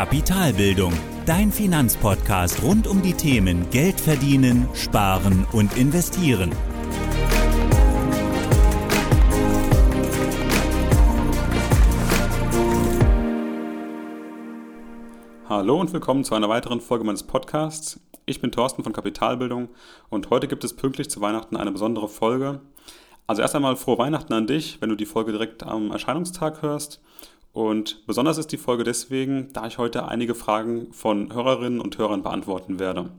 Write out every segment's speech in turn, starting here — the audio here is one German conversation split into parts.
Kapitalbildung, dein Finanzpodcast rund um die Themen Geld verdienen, sparen und investieren. Hallo und willkommen zu einer weiteren Folge meines Podcasts. Ich bin Thorsten von Kapitalbildung und heute gibt es pünktlich zu Weihnachten eine besondere Folge. Also erst einmal frohe Weihnachten an dich, wenn du die Folge direkt am Erscheinungstag hörst. Und besonders ist die Folge deswegen, da ich heute einige Fragen von Hörerinnen und Hörern beantworten werde.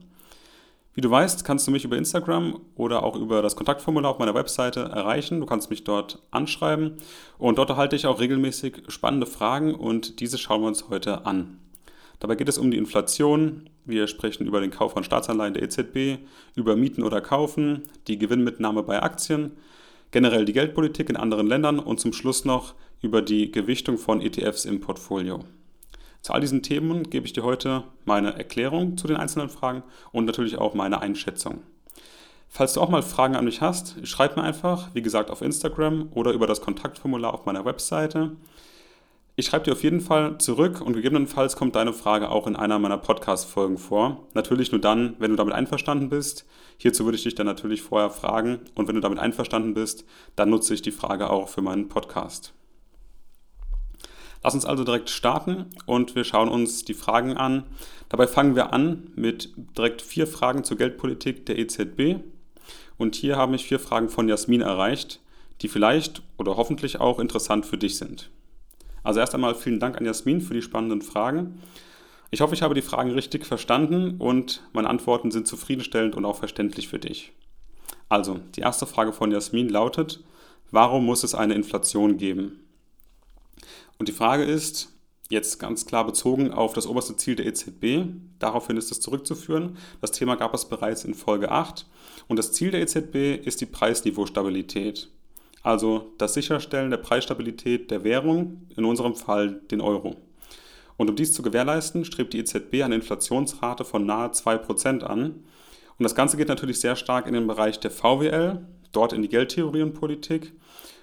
Wie du weißt, kannst du mich über Instagram oder auch über das Kontaktformular auf meiner Webseite erreichen. Du kannst mich dort anschreiben und dort erhalte ich auch regelmäßig spannende Fragen und diese schauen wir uns heute an. Dabei geht es um die Inflation. Wir sprechen über den Kauf von Staatsanleihen der EZB, über Mieten oder Kaufen, die Gewinnmitnahme bei Aktien, generell die Geldpolitik in anderen Ländern und zum Schluss noch über die Gewichtung von ETFs im Portfolio. Zu all diesen Themen gebe ich dir heute meine Erklärung zu den einzelnen Fragen und natürlich auch meine Einschätzung. Falls du auch mal Fragen an mich hast, schreib mir einfach, wie gesagt, auf Instagram oder über das Kontaktformular auf meiner Webseite. Ich schreibe dir auf jeden Fall zurück und gegebenenfalls kommt deine Frage auch in einer meiner Podcast-Folgen vor. Natürlich nur dann, wenn du damit einverstanden bist. Hierzu würde ich dich dann natürlich vorher fragen und wenn du damit einverstanden bist, dann nutze ich die Frage auch für meinen Podcast. Lass uns also direkt starten und wir schauen uns die Fragen an. Dabei fangen wir an mit direkt vier Fragen zur Geldpolitik der EZB. Und hier haben mich vier Fragen von Jasmin erreicht, die vielleicht oder hoffentlich auch interessant für dich sind. Also erst einmal vielen Dank an Jasmin für die spannenden Fragen. Ich hoffe, ich habe die Fragen richtig verstanden und meine Antworten sind zufriedenstellend und auch verständlich für dich. Also, die erste Frage von Jasmin lautet, warum muss es eine Inflation geben? Und die Frage ist, jetzt ganz klar bezogen auf das oberste Ziel der EZB. Daraufhin ist es zurückzuführen. Das Thema gab es bereits in Folge 8. Und das Ziel der EZB ist die Preisniveaustabilität. Also das Sicherstellen der Preisstabilität der Währung, in unserem Fall den Euro. Und um dies zu gewährleisten, strebt die EZB eine Inflationsrate von nahe 2% an. Und das Ganze geht natürlich sehr stark in den Bereich der VWL, dort in die Geldtheorie und Politik.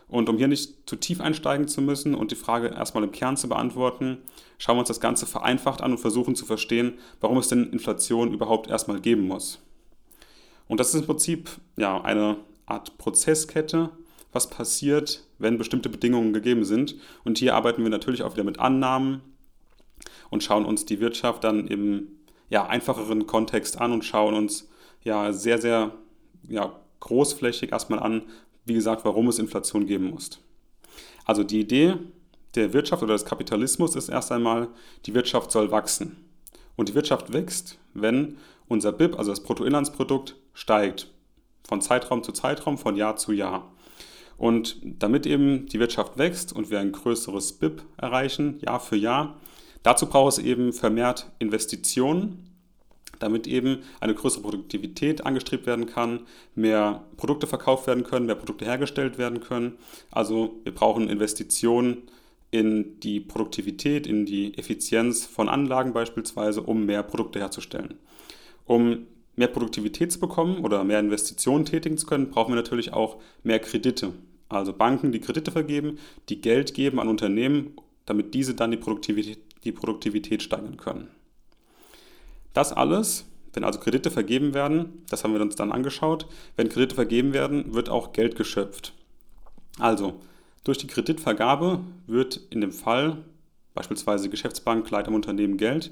Und um hier nicht zu tief einsteigen zu müssen und die Frage erstmal im Kern zu beantworten, schauen wir uns das Ganze vereinfacht an und versuchen zu verstehen, warum es denn Inflation überhaupt erstmal geben muss. Und das ist im Prinzip ja, eine Art Prozesskette, was passiert, wenn bestimmte Bedingungen gegeben sind. Und hier arbeiten wir natürlich auch wieder mit Annahmen und schauen uns die Wirtschaft dann im ja, einfacheren Kontext an und schauen uns ja sehr, sehr ja, großflächig erstmal an, wie gesagt, warum es Inflation geben muss. Also die Idee der Wirtschaft oder des Kapitalismus ist erst einmal, die Wirtschaft soll wachsen. Und die Wirtschaft wächst, wenn unser BIP, also das Bruttoinlandsprodukt, steigt. Von Zeitraum zu Zeitraum, von Jahr zu Jahr. Und damit eben die Wirtschaft wächst und wir ein größeres BIP erreichen, Jahr für Jahr, dazu braucht es eben vermehrt Investitionen damit eben eine größere Produktivität angestrebt werden kann, mehr Produkte verkauft werden können, mehr Produkte hergestellt werden können. Also wir brauchen Investitionen in die Produktivität, in die Effizienz von Anlagen beispielsweise, um mehr Produkte herzustellen. Um mehr Produktivität zu bekommen oder mehr Investitionen tätigen zu können, brauchen wir natürlich auch mehr Kredite. Also Banken, die Kredite vergeben, die Geld geben an Unternehmen, damit diese dann die Produktivität, die Produktivität steigern können. Das alles, wenn also Kredite vergeben werden, das haben wir uns dann angeschaut, wenn Kredite vergeben werden, wird auch Geld geschöpft. Also, durch die Kreditvergabe wird in dem Fall, beispielsweise Geschäftsbank leiht am Unternehmen Geld,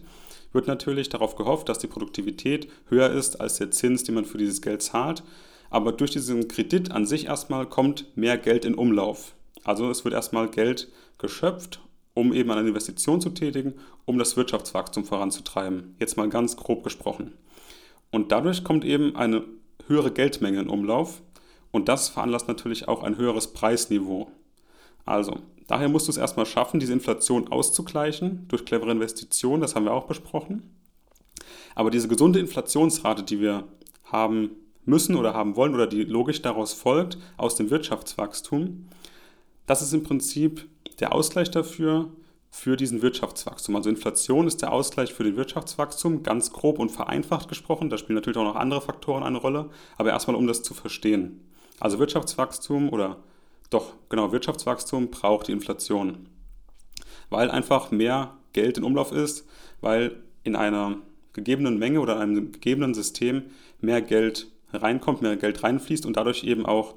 wird natürlich darauf gehofft, dass die Produktivität höher ist als der Zins, den man für dieses Geld zahlt. Aber durch diesen Kredit an sich erstmal kommt mehr Geld in Umlauf. Also es wird erstmal Geld geschöpft um eben eine Investition zu tätigen, um das Wirtschaftswachstum voranzutreiben. Jetzt mal ganz grob gesprochen. Und dadurch kommt eben eine höhere Geldmenge in Umlauf und das veranlasst natürlich auch ein höheres Preisniveau. Also, daher musst du es erstmal schaffen, diese Inflation auszugleichen durch clevere Investitionen, das haben wir auch besprochen. Aber diese gesunde Inflationsrate, die wir haben müssen oder haben wollen oder die logisch daraus folgt aus dem Wirtschaftswachstum, das ist im Prinzip der Ausgleich dafür, für diesen Wirtschaftswachstum. Also Inflation ist der Ausgleich für den Wirtschaftswachstum, ganz grob und vereinfacht gesprochen. Da spielen natürlich auch noch andere Faktoren eine Rolle, aber erstmal um das zu verstehen. Also Wirtschaftswachstum oder doch, genau, Wirtschaftswachstum braucht die Inflation, weil einfach mehr Geld in Umlauf ist, weil in einer gegebenen Menge oder einem gegebenen System mehr Geld reinkommt, mehr Geld reinfließt und dadurch eben auch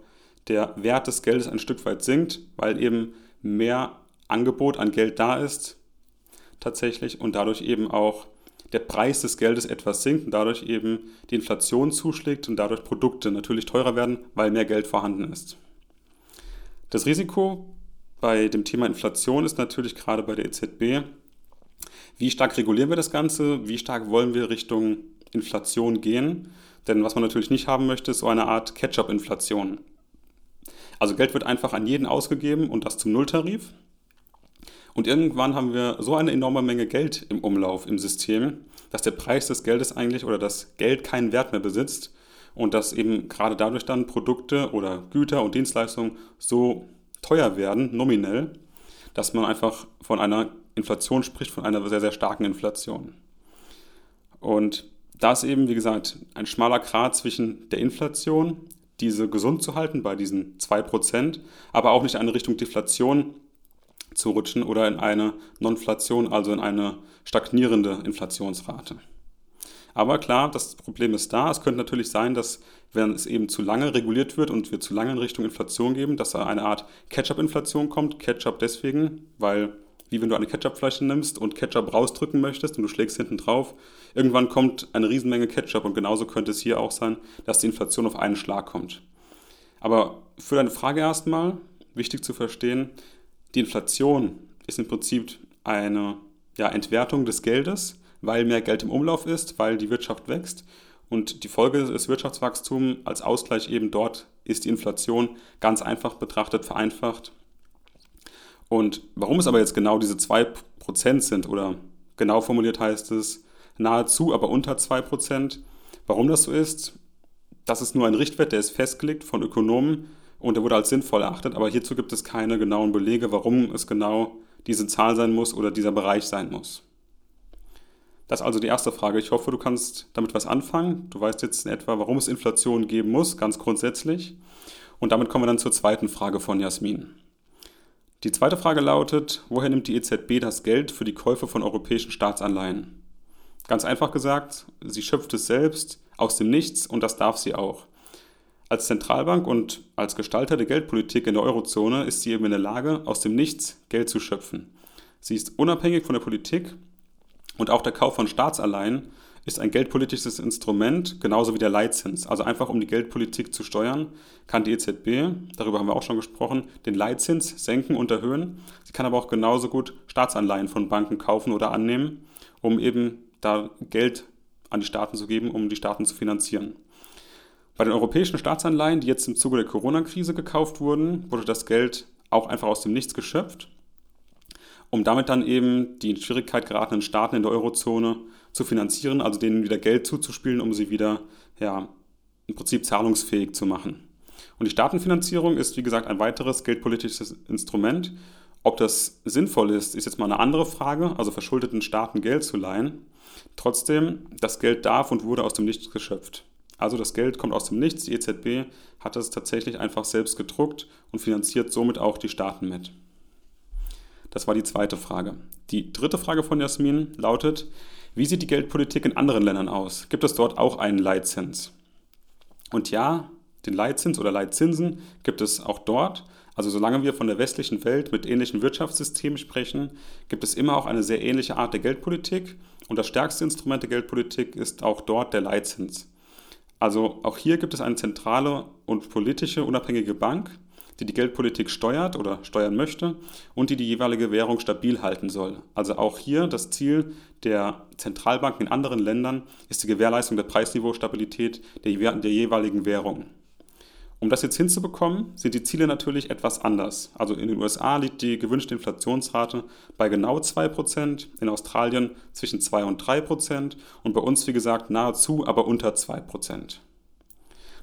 der Wert des Geldes ein Stück weit sinkt, weil eben mehr Angebot an Geld da ist tatsächlich und dadurch eben auch der Preis des Geldes etwas sinkt und dadurch eben die Inflation zuschlägt und dadurch Produkte natürlich teurer werden, weil mehr Geld vorhanden ist. Das Risiko bei dem Thema Inflation ist natürlich gerade bei der EZB, wie stark regulieren wir das Ganze, wie stark wollen wir Richtung Inflation gehen, denn was man natürlich nicht haben möchte, ist so eine Art Catch-up-Inflation. Also Geld wird einfach an jeden ausgegeben und das zum Nulltarif. Und irgendwann haben wir so eine enorme Menge Geld im Umlauf im System, dass der Preis des Geldes eigentlich oder das Geld keinen Wert mehr besitzt und dass eben gerade dadurch dann Produkte oder Güter und Dienstleistungen so teuer werden, nominell, dass man einfach von einer Inflation spricht, von einer sehr, sehr starken Inflation. Und da ist eben, wie gesagt, ein schmaler Grad zwischen der Inflation, diese gesund zu halten bei diesen 2%, aber auch nicht in eine Richtung Deflation zu rutschen oder in eine Nonflation, also in eine stagnierende Inflationsrate. Aber klar, das Problem ist da. Es könnte natürlich sein, dass wenn es eben zu lange reguliert wird und wir zu lange in Richtung Inflation geben, dass da eine Art Ketchup-Inflation kommt. Ketchup deswegen, weil wie wenn du eine Ketchupflasche nimmst und Ketchup rausdrücken möchtest und du schlägst hinten drauf, irgendwann kommt eine Riesenmenge Ketchup und genauso könnte es hier auch sein, dass die Inflation auf einen Schlag kommt. Aber für deine Frage erstmal, wichtig zu verstehen, die Inflation ist im Prinzip eine ja, Entwertung des Geldes, weil mehr Geld im Umlauf ist, weil die Wirtschaft wächst. Und die Folge des Wirtschaftswachstums als Ausgleich eben dort ist die Inflation ganz einfach betrachtet, vereinfacht. Und warum es aber jetzt genau diese 2% sind oder genau formuliert heißt es nahezu, aber unter 2%, warum das so ist, das ist nur ein Richtwert, der ist festgelegt von Ökonomen und der wurde als sinnvoll erachtet, aber hierzu gibt es keine genauen Belege, warum es genau diese Zahl sein muss oder dieser Bereich sein muss. Das ist also die erste Frage. Ich hoffe, du kannst damit was anfangen. Du weißt jetzt in etwa, warum es Inflation geben muss, ganz grundsätzlich. Und damit kommen wir dann zur zweiten Frage von Jasmin. Die zweite Frage lautet, woher nimmt die EZB das Geld für die Käufe von europäischen Staatsanleihen? Ganz einfach gesagt, sie schöpft es selbst aus dem Nichts und das darf sie auch. Als Zentralbank und als Gestalter der Geldpolitik in der Eurozone ist sie eben in der Lage, aus dem Nichts Geld zu schöpfen. Sie ist unabhängig von der Politik und auch der Kauf von Staatsanleihen ist ein geldpolitisches Instrument, genauso wie der Leitzins. Also einfach um die Geldpolitik zu steuern, kann die EZB, darüber haben wir auch schon gesprochen, den Leitzins senken und erhöhen. Sie kann aber auch genauso gut Staatsanleihen von Banken kaufen oder annehmen, um eben da Geld an die Staaten zu geben, um die Staaten zu finanzieren. Bei den europäischen Staatsanleihen, die jetzt im Zuge der Corona-Krise gekauft wurden, wurde das Geld auch einfach aus dem Nichts geschöpft, um damit dann eben die in Schwierigkeit geratenen Staaten in der Eurozone zu finanzieren, also denen wieder Geld zuzuspielen, um sie wieder ja, im Prinzip zahlungsfähig zu machen. Und die Staatenfinanzierung ist, wie gesagt, ein weiteres geldpolitisches Instrument. Ob das sinnvoll ist, ist jetzt mal eine andere Frage, also verschuldeten Staaten Geld zu leihen. Trotzdem, das Geld darf und wurde aus dem Nichts geschöpft. Also das Geld kommt aus dem Nichts. Die EZB hat es tatsächlich einfach selbst gedruckt und finanziert somit auch die Staaten mit. Das war die zweite Frage. Die dritte Frage von Jasmin lautet, wie sieht die Geldpolitik in anderen Ländern aus? Gibt es dort auch einen Leitzins? Und ja, den Leitzins oder Leitzinsen gibt es auch dort. Also solange wir von der westlichen Welt mit ähnlichen Wirtschaftssystemen sprechen, gibt es immer auch eine sehr ähnliche Art der Geldpolitik. Und das stärkste Instrument der Geldpolitik ist auch dort der Leitzins. Also auch hier gibt es eine zentrale und politische unabhängige Bank, die die Geldpolitik steuert oder steuern möchte und die die jeweilige Währung stabil halten soll. Also auch hier das Ziel der Zentralbanken in anderen Ländern ist die Gewährleistung der Preisniveaustabilität der, der jeweiligen Währung. Um das jetzt hinzubekommen, sind die Ziele natürlich etwas anders. Also in den USA liegt die gewünschte Inflationsrate bei genau 2%, in Australien zwischen 2 und 3% und bei uns, wie gesagt, nahezu, aber unter 2%.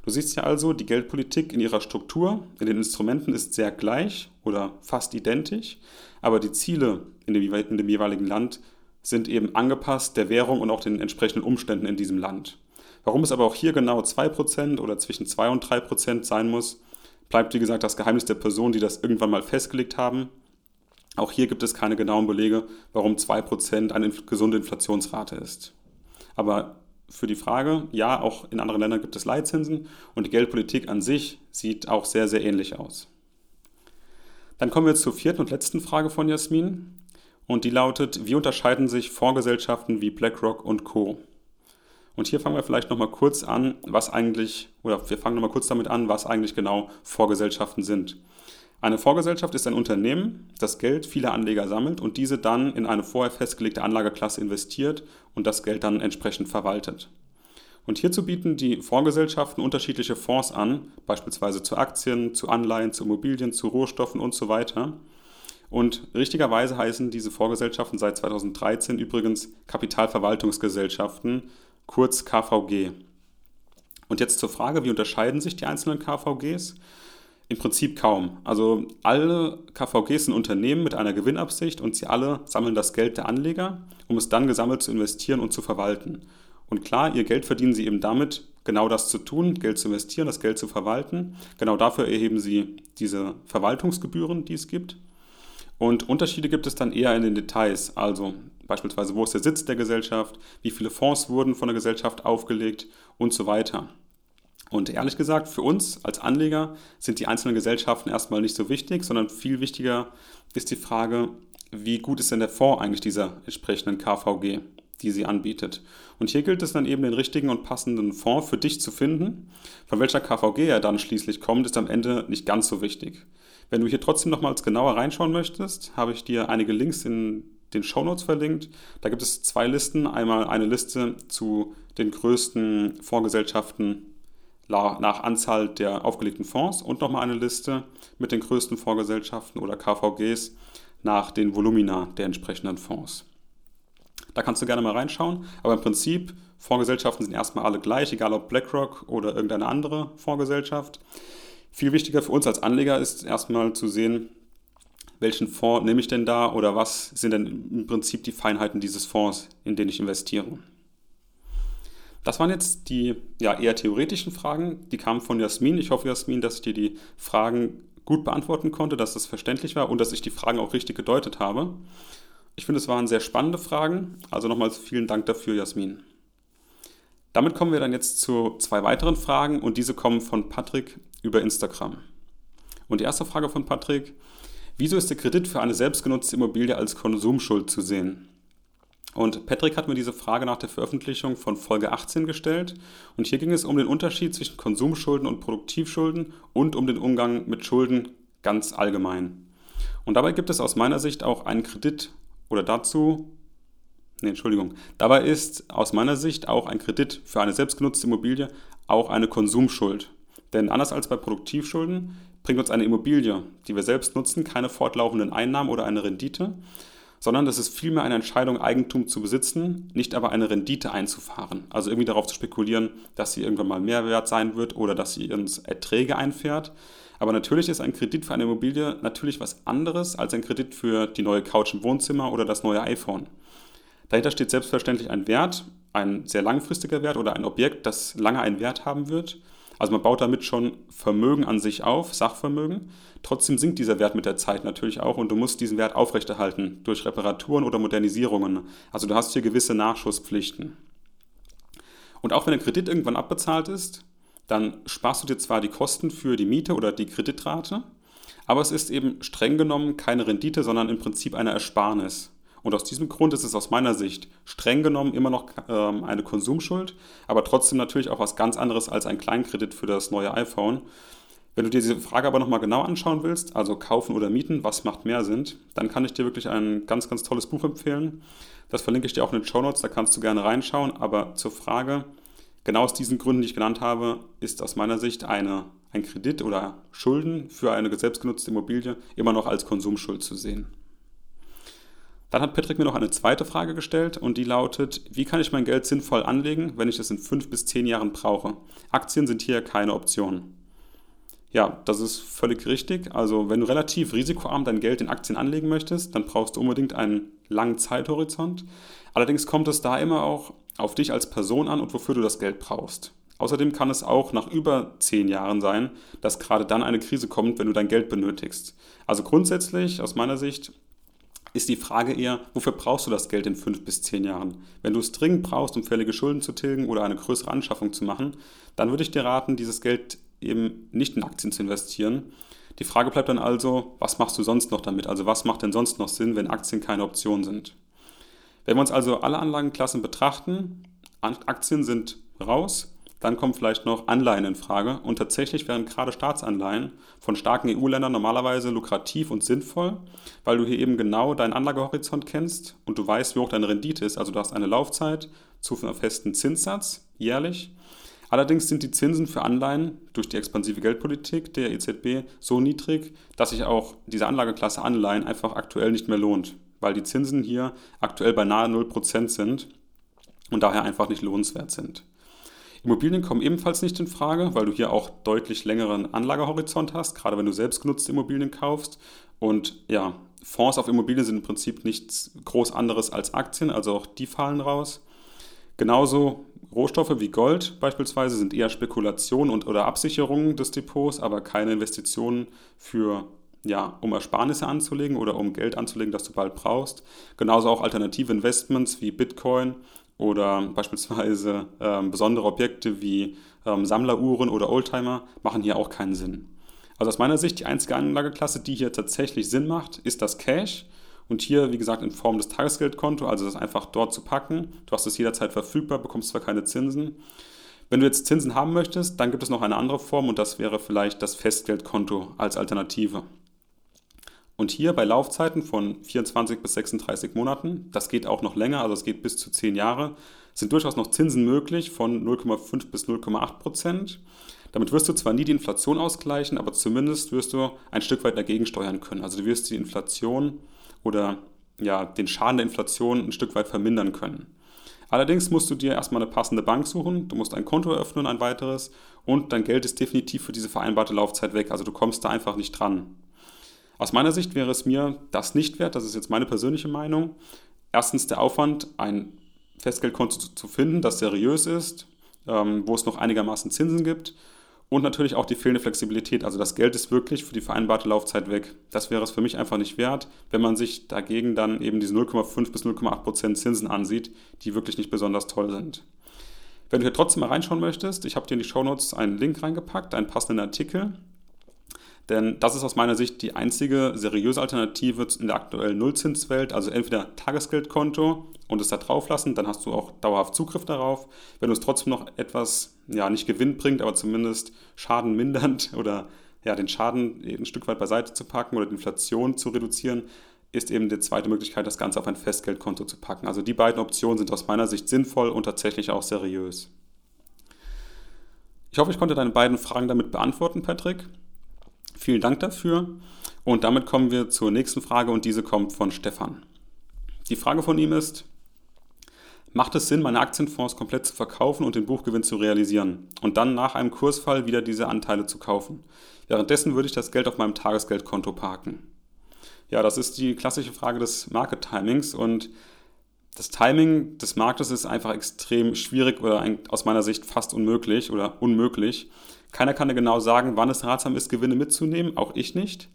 Du siehst ja also, die Geldpolitik in ihrer Struktur, in den Instrumenten ist sehr gleich oder fast identisch, aber die Ziele in dem, in dem jeweiligen Land sind eben angepasst der Währung und auch den entsprechenden Umständen in diesem Land. Warum es aber auch hier genau 2% oder zwischen 2 und 3% sein muss, bleibt wie gesagt das Geheimnis der Personen, die das irgendwann mal festgelegt haben. Auch hier gibt es keine genauen Belege, warum 2% eine gesunde Inflationsrate ist. Aber für die Frage, ja, auch in anderen Ländern gibt es Leitzinsen und die Geldpolitik an sich sieht auch sehr, sehr ähnlich aus. Dann kommen wir zur vierten und letzten Frage von Jasmin und die lautet, wie unterscheiden sich Fondsgesellschaften wie BlackRock und Co? Und hier fangen wir vielleicht nochmal kurz an, was eigentlich, oder wir fangen nochmal kurz damit an, was eigentlich genau Vorgesellschaften sind. Eine Vorgesellschaft ist ein Unternehmen, das Geld vieler Anleger sammelt und diese dann in eine vorher festgelegte Anlageklasse investiert und das Geld dann entsprechend verwaltet. Und hierzu bieten die Fondsgesellschaften unterschiedliche Fonds an, beispielsweise zu Aktien, zu Anleihen, zu Immobilien, zu Rohstoffen und so weiter. Und richtigerweise heißen diese Vorgesellschaften seit 2013 übrigens Kapitalverwaltungsgesellschaften, kurz KVG. Und jetzt zur Frage, wie unterscheiden sich die einzelnen KVGs? Im Prinzip kaum. Also alle KVGs sind Unternehmen mit einer Gewinnabsicht und sie alle sammeln das Geld der Anleger, um es dann gesammelt zu investieren und zu verwalten. Und klar, ihr Geld verdienen sie eben damit, genau das zu tun, Geld zu investieren, das Geld zu verwalten. Genau dafür erheben sie diese Verwaltungsgebühren, die es gibt. Und Unterschiede gibt es dann eher in den Details, also beispielsweise, wo ist der Sitz der Gesellschaft, wie viele Fonds wurden von der Gesellschaft aufgelegt und so weiter. Und ehrlich gesagt, für uns als Anleger sind die einzelnen Gesellschaften erstmal nicht so wichtig, sondern viel wichtiger ist die Frage, wie gut ist denn der Fonds eigentlich dieser entsprechenden KVG, die sie anbietet. Und hier gilt es dann eben den richtigen und passenden Fonds für dich zu finden. Von welcher KVG er dann schließlich kommt, ist am Ende nicht ganz so wichtig. Wenn du hier trotzdem nochmals genauer reinschauen möchtest, habe ich dir einige Links in den Shownotes verlinkt. Da gibt es zwei Listen. Einmal eine Liste zu den größten Fondsgesellschaften nach Anzahl der aufgelegten Fonds und nochmal eine Liste mit den größten Fondsgesellschaften oder KVGs nach den Volumina der entsprechenden Fonds. Da kannst du gerne mal reinschauen, aber im Prinzip Fondsgesellschaften sind erstmal alle gleich, egal ob BlackRock oder irgendeine andere Fondsgesellschaft. Viel wichtiger für uns als Anleger ist erstmal zu sehen, welchen Fonds nehme ich denn da oder was sind denn im Prinzip die Feinheiten dieses Fonds, in den ich investiere. Das waren jetzt die ja, eher theoretischen Fragen, die kamen von Jasmin. Ich hoffe, Jasmin, dass ich dir die Fragen gut beantworten konnte, dass das verständlich war und dass ich die Fragen auch richtig gedeutet habe. Ich finde, es waren sehr spannende Fragen. Also nochmals vielen Dank dafür, Jasmin. Damit kommen wir dann jetzt zu zwei weiteren Fragen und diese kommen von Patrick über Instagram. Und die erste Frage von Patrick, wieso ist der Kredit für eine selbstgenutzte Immobilie als Konsumschuld zu sehen? Und Patrick hat mir diese Frage nach der Veröffentlichung von Folge 18 gestellt. Und hier ging es um den Unterschied zwischen Konsumschulden und Produktivschulden und um den Umgang mit Schulden ganz allgemein. Und dabei gibt es aus meiner Sicht auch einen Kredit oder dazu Nee, Entschuldigung. Dabei ist aus meiner Sicht auch ein Kredit für eine selbstgenutzte Immobilie auch eine Konsumschuld. Denn anders als bei Produktivschulden bringt uns eine Immobilie, die wir selbst nutzen, keine fortlaufenden Einnahmen oder eine Rendite, sondern das ist vielmehr eine Entscheidung, Eigentum zu besitzen, nicht aber eine Rendite einzufahren. Also irgendwie darauf zu spekulieren, dass sie irgendwann mal mehr wert sein wird oder dass sie uns Erträge einfährt. Aber natürlich ist ein Kredit für eine Immobilie natürlich was anderes als ein Kredit für die neue Couch im Wohnzimmer oder das neue iPhone. Dahinter steht selbstverständlich ein Wert, ein sehr langfristiger Wert oder ein Objekt, das lange einen Wert haben wird. Also man baut damit schon Vermögen an sich auf, Sachvermögen. Trotzdem sinkt dieser Wert mit der Zeit natürlich auch und du musst diesen Wert aufrechterhalten durch Reparaturen oder Modernisierungen. Also du hast hier gewisse Nachschusspflichten. Und auch wenn der Kredit irgendwann abbezahlt ist, dann sparst du dir zwar die Kosten für die Miete oder die Kreditrate, aber es ist eben streng genommen keine Rendite, sondern im Prinzip eine Ersparnis. Und aus diesem Grund ist es aus meiner Sicht streng genommen immer noch ähm, eine Konsumschuld, aber trotzdem natürlich auch was ganz anderes als ein Kleinkredit für das neue iPhone. Wenn du dir diese Frage aber nochmal genau anschauen willst, also kaufen oder mieten, was macht mehr Sinn, dann kann ich dir wirklich ein ganz, ganz tolles Buch empfehlen. Das verlinke ich dir auch in den Show Notes, da kannst du gerne reinschauen. Aber zur Frage, genau aus diesen Gründen, die ich genannt habe, ist aus meiner Sicht eine, ein Kredit oder Schulden für eine selbstgenutzte Immobilie immer noch als Konsumschuld zu sehen. Dann hat Patrick mir noch eine zweite Frage gestellt und die lautet, wie kann ich mein Geld sinnvoll anlegen, wenn ich es in fünf bis zehn Jahren brauche? Aktien sind hier keine Option. Ja, das ist völlig richtig. Also wenn du relativ risikoarm dein Geld in Aktien anlegen möchtest, dann brauchst du unbedingt einen langen Zeithorizont. Allerdings kommt es da immer auch auf dich als Person an und wofür du das Geld brauchst. Außerdem kann es auch nach über zehn Jahren sein, dass gerade dann eine Krise kommt, wenn du dein Geld benötigst. Also grundsätzlich aus meiner Sicht ist die Frage eher, wofür brauchst du das Geld in fünf bis zehn Jahren? Wenn du es dringend brauchst, um fällige Schulden zu tilgen oder eine größere Anschaffung zu machen, dann würde ich dir raten, dieses Geld eben nicht in Aktien zu investieren. Die Frage bleibt dann also, was machst du sonst noch damit? Also was macht denn sonst noch Sinn, wenn Aktien keine Option sind? Wenn wir uns also alle Anlagenklassen betrachten, Aktien sind raus, dann kommen vielleicht noch Anleihen in Frage. Und tatsächlich wären gerade Staatsanleihen von starken EU-Ländern normalerweise lukrativ und sinnvoll, weil du hier eben genau deinen Anlagehorizont kennst und du weißt, wie hoch deine Rendite ist. Also du hast eine Laufzeit zu einem festen Zinssatz jährlich. Allerdings sind die Zinsen für Anleihen durch die expansive Geldpolitik der EZB so niedrig, dass sich auch diese Anlageklasse Anleihen einfach aktuell nicht mehr lohnt, weil die Zinsen hier aktuell bei nahe 0% sind und daher einfach nicht lohnenswert sind. Immobilien kommen ebenfalls nicht in Frage, weil du hier auch deutlich längeren Anlagehorizont hast, gerade wenn du selbstgenutzte Immobilien kaufst. Und ja, Fonds auf Immobilien sind im Prinzip nichts groß anderes als Aktien, also auch die fallen raus. Genauso Rohstoffe wie Gold beispielsweise sind eher Spekulationen und oder Absicherungen des Depots, aber keine Investitionen für ja, um Ersparnisse anzulegen oder um Geld anzulegen, das du bald brauchst. Genauso auch alternative Investments wie Bitcoin oder beispielsweise ähm, besondere Objekte wie ähm, Sammleruhren oder Oldtimer machen hier auch keinen Sinn. Also aus meiner Sicht die einzige Anlageklasse, die hier tatsächlich Sinn macht, ist das Cash. Und hier, wie gesagt, in Form des Tagesgeldkonto, also das einfach dort zu packen. Du hast es jederzeit verfügbar, bekommst zwar keine Zinsen. Wenn du jetzt Zinsen haben möchtest, dann gibt es noch eine andere Form und das wäre vielleicht das Festgeldkonto als Alternative. Und hier bei Laufzeiten von 24 bis 36 Monaten, das geht auch noch länger, also es geht bis zu 10 Jahre, sind durchaus noch Zinsen möglich von 0,5 bis 0,8 Prozent. Damit wirst du zwar nie die Inflation ausgleichen, aber zumindest wirst du ein Stück weit dagegen steuern können. Also du wirst die Inflation oder ja, den Schaden der Inflation ein Stück weit vermindern können. Allerdings musst du dir erstmal eine passende Bank suchen, du musst ein Konto eröffnen, ein weiteres und dein Geld ist definitiv für diese vereinbarte Laufzeit weg. Also du kommst da einfach nicht dran. Aus meiner Sicht wäre es mir das nicht wert, das ist jetzt meine persönliche Meinung. Erstens der Aufwand, ein Festgeldkonto zu finden, das seriös ist, ähm, wo es noch einigermaßen Zinsen gibt und natürlich auch die fehlende Flexibilität. Also das Geld ist wirklich für die vereinbarte Laufzeit weg. Das wäre es für mich einfach nicht wert, wenn man sich dagegen dann eben diese 0,5 bis 0,8 Prozent Zinsen ansieht, die wirklich nicht besonders toll sind. Wenn du hier trotzdem mal reinschauen möchtest, ich habe dir in die Shownotes einen Link reingepackt, einen passenden Artikel. Denn das ist aus meiner Sicht die einzige seriöse Alternative in der aktuellen Nullzinswelt. Also entweder Tagesgeldkonto und es da drauf lassen, dann hast du auch dauerhaft Zugriff darauf. Wenn du es trotzdem noch etwas, ja, nicht Gewinn bringt, aber zumindest schadenmindernd oder ja, den Schaden ein Stück weit beiseite zu packen oder die Inflation zu reduzieren, ist eben die zweite Möglichkeit, das Ganze auf ein Festgeldkonto zu packen. Also die beiden Optionen sind aus meiner Sicht sinnvoll und tatsächlich auch seriös. Ich hoffe, ich konnte deine beiden Fragen damit beantworten, Patrick. Vielen Dank dafür. Und damit kommen wir zur nächsten Frage und diese kommt von Stefan. Die Frage von ihm ist, macht es Sinn, meine Aktienfonds komplett zu verkaufen und den Buchgewinn zu realisieren und dann nach einem Kursfall wieder diese Anteile zu kaufen? Währenddessen würde ich das Geld auf meinem Tagesgeldkonto parken. Ja, das ist die klassische Frage des Market Timings und das Timing des Marktes ist einfach extrem schwierig oder aus meiner Sicht fast unmöglich oder unmöglich. Keiner kann dir genau sagen, wann es ratsam ist, Gewinne mitzunehmen, auch ich nicht.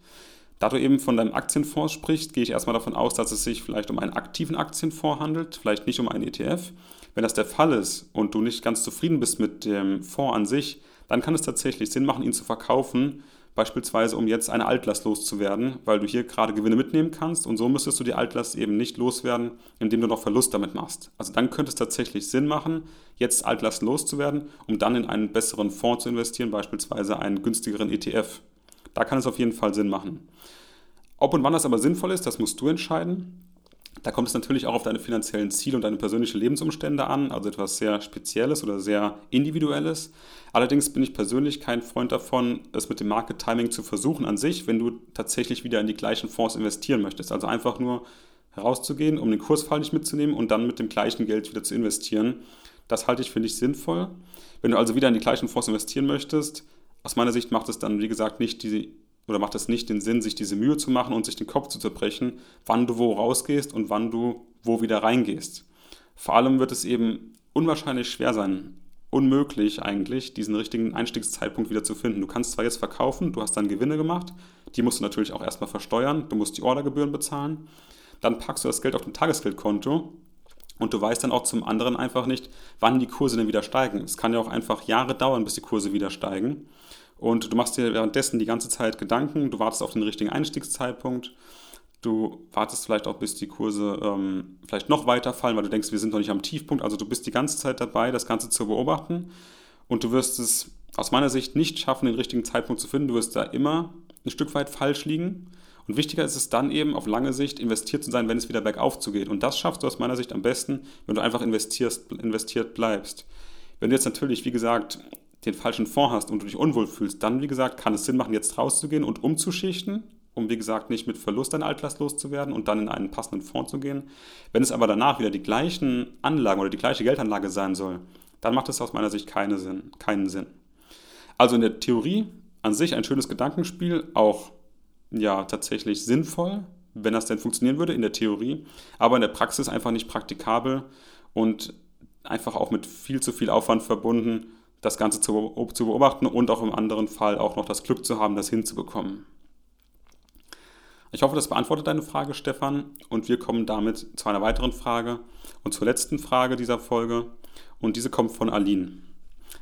Da du eben von deinem Aktienfonds sprichst, gehe ich erstmal davon aus, dass es sich vielleicht um einen aktiven Aktienfonds handelt, vielleicht nicht um einen ETF. Wenn das der Fall ist und du nicht ganz zufrieden bist mit dem Fonds an sich, dann kann es tatsächlich Sinn machen, ihn zu verkaufen, beispielsweise um jetzt eine Altlast loszuwerden, weil du hier gerade Gewinne mitnehmen kannst und so müsstest du die Altlast eben nicht loswerden, indem du noch Verlust damit machst. Also dann könnte es tatsächlich Sinn machen, jetzt Altlast loszuwerden, um dann in einen besseren Fonds zu investieren, beispielsweise einen günstigeren ETF. Da kann es auf jeden Fall Sinn machen. Ob und wann das aber sinnvoll ist, das musst du entscheiden. Da kommt es natürlich auch auf deine finanziellen Ziele und deine persönlichen Lebensumstände an, also etwas sehr Spezielles oder sehr Individuelles. Allerdings bin ich persönlich kein Freund davon, es mit dem Market Timing zu versuchen an sich, wenn du tatsächlich wieder in die gleichen Fonds investieren möchtest. Also einfach nur herauszugehen, um den Kursfall nicht mitzunehmen und dann mit dem gleichen Geld wieder zu investieren. Das halte ich für nicht sinnvoll. Wenn du also wieder in die gleichen Fonds investieren möchtest, aus meiner Sicht macht es dann, wie gesagt, nicht die oder macht es nicht den Sinn, sich diese Mühe zu machen und sich den Kopf zu zerbrechen, wann du wo rausgehst und wann du wo wieder reingehst. Vor allem wird es eben unwahrscheinlich schwer sein, unmöglich eigentlich, diesen richtigen Einstiegszeitpunkt wieder zu finden. Du kannst zwar jetzt verkaufen, du hast dann Gewinne gemacht, die musst du natürlich auch erstmal versteuern, du musst die Ordergebühren bezahlen. dann packst du das Geld auf dein Tagesgeldkonto und du weißt dann auch zum anderen einfach nicht, wann die Kurse denn wieder steigen. Es kann ja auch einfach Jahre dauern, bis die Kurse wieder steigen. Und du machst dir währenddessen die ganze Zeit Gedanken, du wartest auf den richtigen Einstiegszeitpunkt, du wartest vielleicht auch, bis die Kurse ähm, vielleicht noch weiter fallen, weil du denkst, wir sind noch nicht am Tiefpunkt. Also du bist die ganze Zeit dabei, das Ganze zu beobachten und du wirst es aus meiner Sicht nicht schaffen, den richtigen Zeitpunkt zu finden. Du wirst da immer ein Stück weit falsch liegen. Und wichtiger ist es dann eben, auf lange Sicht investiert zu sein, wenn es wieder bergauf zugeht. Und das schaffst du aus meiner Sicht am besten, wenn du einfach investierst, investiert bleibst. Wenn du jetzt natürlich, wie gesagt, den falschen Fonds hast und du dich unwohl fühlst, dann, wie gesagt, kann es Sinn machen, jetzt rauszugehen und umzuschichten, um, wie gesagt, nicht mit Verlust an Altlast loszuwerden und dann in einen passenden Fonds zu gehen. Wenn es aber danach wieder die gleichen Anlagen oder die gleiche Geldanlage sein soll, dann macht es aus meiner Sicht keine Sinn, keinen Sinn. Also in der Theorie an sich ein schönes Gedankenspiel, auch ja tatsächlich sinnvoll, wenn das denn funktionieren würde in der Theorie, aber in der Praxis einfach nicht praktikabel und einfach auch mit viel zu viel Aufwand verbunden, das Ganze zu, zu beobachten und auch im anderen Fall auch noch das Glück zu haben, das hinzubekommen. Ich hoffe, das beantwortet deine Frage, Stefan, und wir kommen damit zu einer weiteren Frage und zur letzten Frage dieser Folge. Und diese kommt von Aline.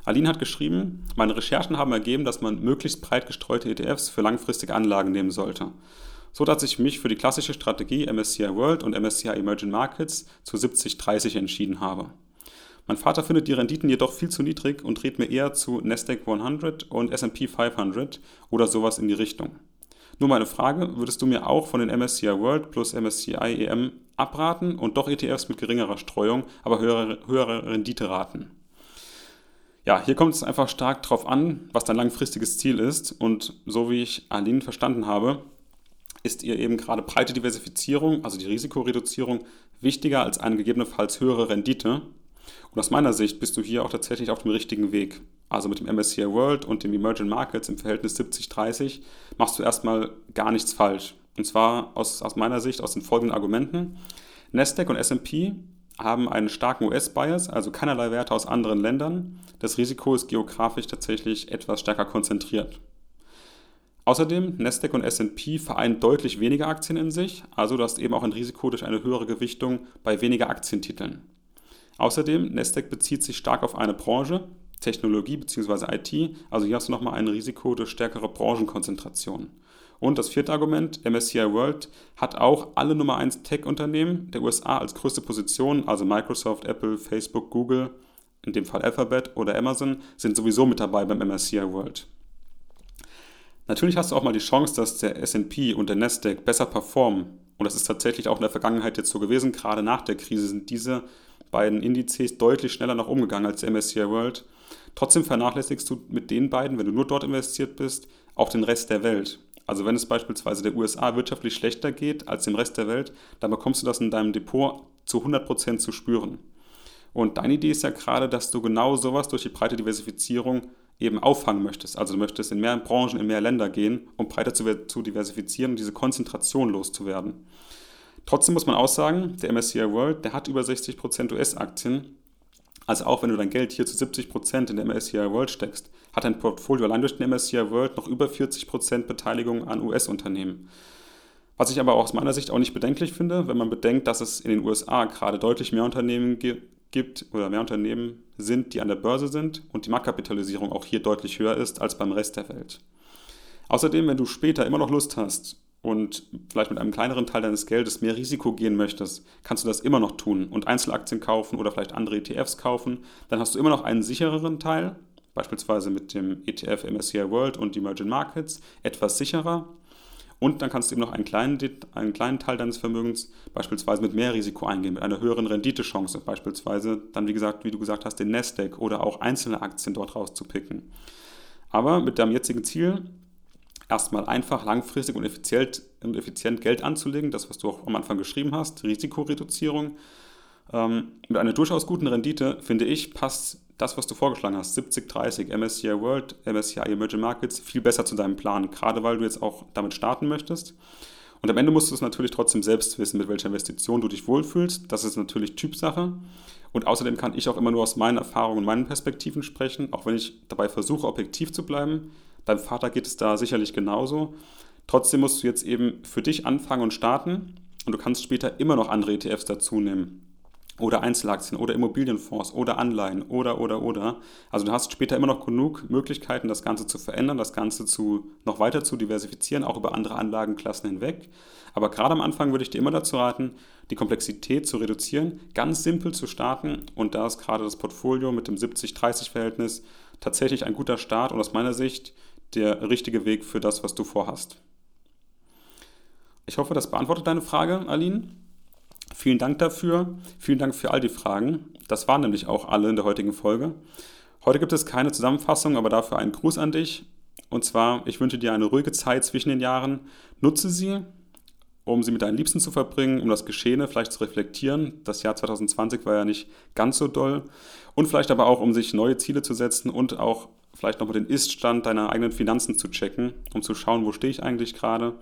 Aline hat geschrieben, meine Recherchen haben ergeben, dass man möglichst breit gestreute ETFs für langfristige Anlagen nehmen sollte. So dass ich mich für die klassische Strategie MSCI World und MSCI Emerging Markets zu 70-30 entschieden habe. Mein Vater findet die Renditen jedoch viel zu niedrig und dreht mir eher zu Nasdaq 100 und S&P 500 oder sowas in die Richtung. Nur meine Frage, würdest du mir auch von den MSCI World plus MSCI EM abraten und doch ETFs mit geringerer Streuung, aber höhere, höhere Rendite raten? Ja, hier kommt es einfach stark darauf an, was dein langfristiges Ziel ist. Und so wie ich Aline verstanden habe, ist ihr eben gerade breite Diversifizierung, also die Risikoreduzierung, wichtiger als eine gegebenenfalls höhere Rendite. Und aus meiner Sicht bist du hier auch tatsächlich auf dem richtigen Weg. Also mit dem MSCI World und dem Emerging Markets im Verhältnis 70-30 machst du erstmal gar nichts falsch. Und zwar aus, aus meiner Sicht aus den folgenden Argumenten. Nasdaq und S&P haben einen starken US-Bias, also keinerlei Werte aus anderen Ländern. Das Risiko ist geografisch tatsächlich etwas stärker konzentriert. Außerdem, Nasdaq und S&P vereinen deutlich weniger Aktien in sich, also du hast eben auch ein Risiko durch eine höhere Gewichtung bei weniger Aktientiteln. Außerdem, Nasdaq bezieht sich stark auf eine Branche, Technologie bzw. IT, also hier hast du nochmal ein Risiko durch stärkere Branchenkonzentration. Und das vierte Argument, MSCI World hat auch alle Nummer 1 Tech-Unternehmen der USA als größte Position, also Microsoft, Apple, Facebook, Google, in dem Fall Alphabet oder Amazon, sind sowieso mit dabei beim MSCI World. Natürlich hast du auch mal die Chance, dass der SP und der Nasdaq besser performen. Und das ist tatsächlich auch in der Vergangenheit jetzt so gewesen. Gerade nach der Krise sind diese beiden Indizes deutlich schneller nach oben gegangen als der MSCI World. Trotzdem vernachlässigst du mit den beiden, wenn du nur dort investiert bist, auch den Rest der Welt. Also wenn es beispielsweise der USA wirtschaftlich schlechter geht als dem Rest der Welt, dann bekommst du das in deinem Depot zu 100% zu spüren. Und deine Idee ist ja gerade, dass du genau sowas durch die breite Diversifizierung eben auffangen möchtest. Also du möchtest in mehr Branchen, in mehr Länder gehen, um breiter zu, zu diversifizieren und diese Konzentration loszuwerden. Trotzdem muss man auch sagen, der MSCI World, der hat über 60% US-Aktien also auch wenn du dein Geld hier zu 70% in der MSCI World steckst, hat dein Portfolio allein durch den MSCI World noch über 40% Beteiligung an US-Unternehmen. Was ich aber aus meiner Sicht auch nicht bedenklich finde, wenn man bedenkt, dass es in den USA gerade deutlich mehr Unternehmen gibt oder mehr Unternehmen sind, die an der Börse sind und die Marktkapitalisierung auch hier deutlich höher ist als beim Rest der Welt. Außerdem, wenn du später immer noch Lust hast, und vielleicht mit einem kleineren Teil deines Geldes mehr Risiko gehen möchtest, kannst du das immer noch tun und Einzelaktien kaufen oder vielleicht andere ETFs kaufen. Dann hast du immer noch einen sichereren Teil, beispielsweise mit dem ETF MSCI World und Emerging Markets, etwas sicherer. Und dann kannst du eben noch einen kleinen, einen kleinen Teil deines Vermögens beispielsweise mit mehr Risiko eingehen, mit einer höheren Renditechance, beispielsweise dann, wie gesagt, wie du gesagt hast, den Nasdaq oder auch einzelne Aktien dort rauszupicken. Aber mit deinem jetzigen Ziel erstmal einfach, langfristig und effizient, und effizient Geld anzulegen, das, was du auch am Anfang geschrieben hast, Risikoreduzierung. Ähm, mit einer durchaus guten Rendite, finde ich, passt das, was du vorgeschlagen hast, 70-30, MSCI World, MSCI Emerging Markets, viel besser zu deinem Plan, gerade weil du jetzt auch damit starten möchtest. Und am Ende musst du es natürlich trotzdem selbst wissen, mit welcher Investition du dich wohlfühlst. Das ist natürlich Typsache. Und außerdem kann ich auch immer nur aus meinen Erfahrungen und meinen Perspektiven sprechen, auch wenn ich dabei versuche, objektiv zu bleiben. Deinem Vater geht es da sicherlich genauso. Trotzdem musst du jetzt eben für dich anfangen und starten. und du kannst später immer noch andere ETFs dazu nehmen oder Einzelaktien oder Immobilienfonds oder Anleihen oder oder oder. Also du hast später immer noch genug Möglichkeiten, das Ganze zu verändern, das Ganze zu noch weiter zu diversifizieren, auch über andere Anlagenklassen hinweg. Aber gerade am Anfang würde ich dir immer dazu raten, die Komplexität zu reduzieren, ganz simpel zu starten und da ist gerade das Portfolio mit dem 70-30-Verhältnis tatsächlich ein guter Start und aus meiner Sicht der richtige Weg für das, was du vorhast. Ich hoffe, das beantwortet deine Frage, Aline. Vielen Dank dafür. Vielen Dank für all die Fragen. Das waren nämlich auch alle in der heutigen Folge. Heute gibt es keine Zusammenfassung, aber dafür einen Gruß an dich. Und zwar, ich wünsche dir eine ruhige Zeit zwischen den Jahren. Nutze sie, um sie mit deinen Liebsten zu verbringen, um das Geschehene vielleicht zu reflektieren. Das Jahr 2020 war ja nicht ganz so doll. Und vielleicht aber auch, um sich neue Ziele zu setzen und auch vielleicht nochmal den Ist-Stand deiner eigenen Finanzen zu checken, um zu schauen, wo stehe ich eigentlich gerade.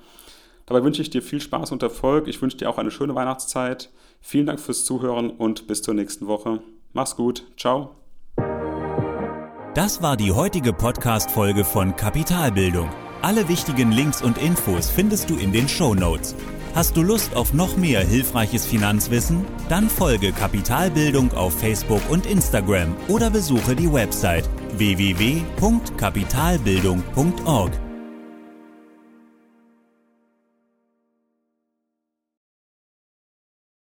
Dabei wünsche ich dir viel Spaß und Erfolg. Ich wünsche dir auch eine schöne Weihnachtszeit. Vielen Dank fürs Zuhören und bis zur nächsten Woche. Mach's gut. Ciao. Das war die heutige Podcast-Folge von Kapitalbildung. Alle wichtigen Links und Infos findest du in den Show Notes. Hast du Lust auf noch mehr hilfreiches Finanzwissen? Dann folge Kapitalbildung auf Facebook und Instagram oder besuche die Website www.kapitalbildung.org.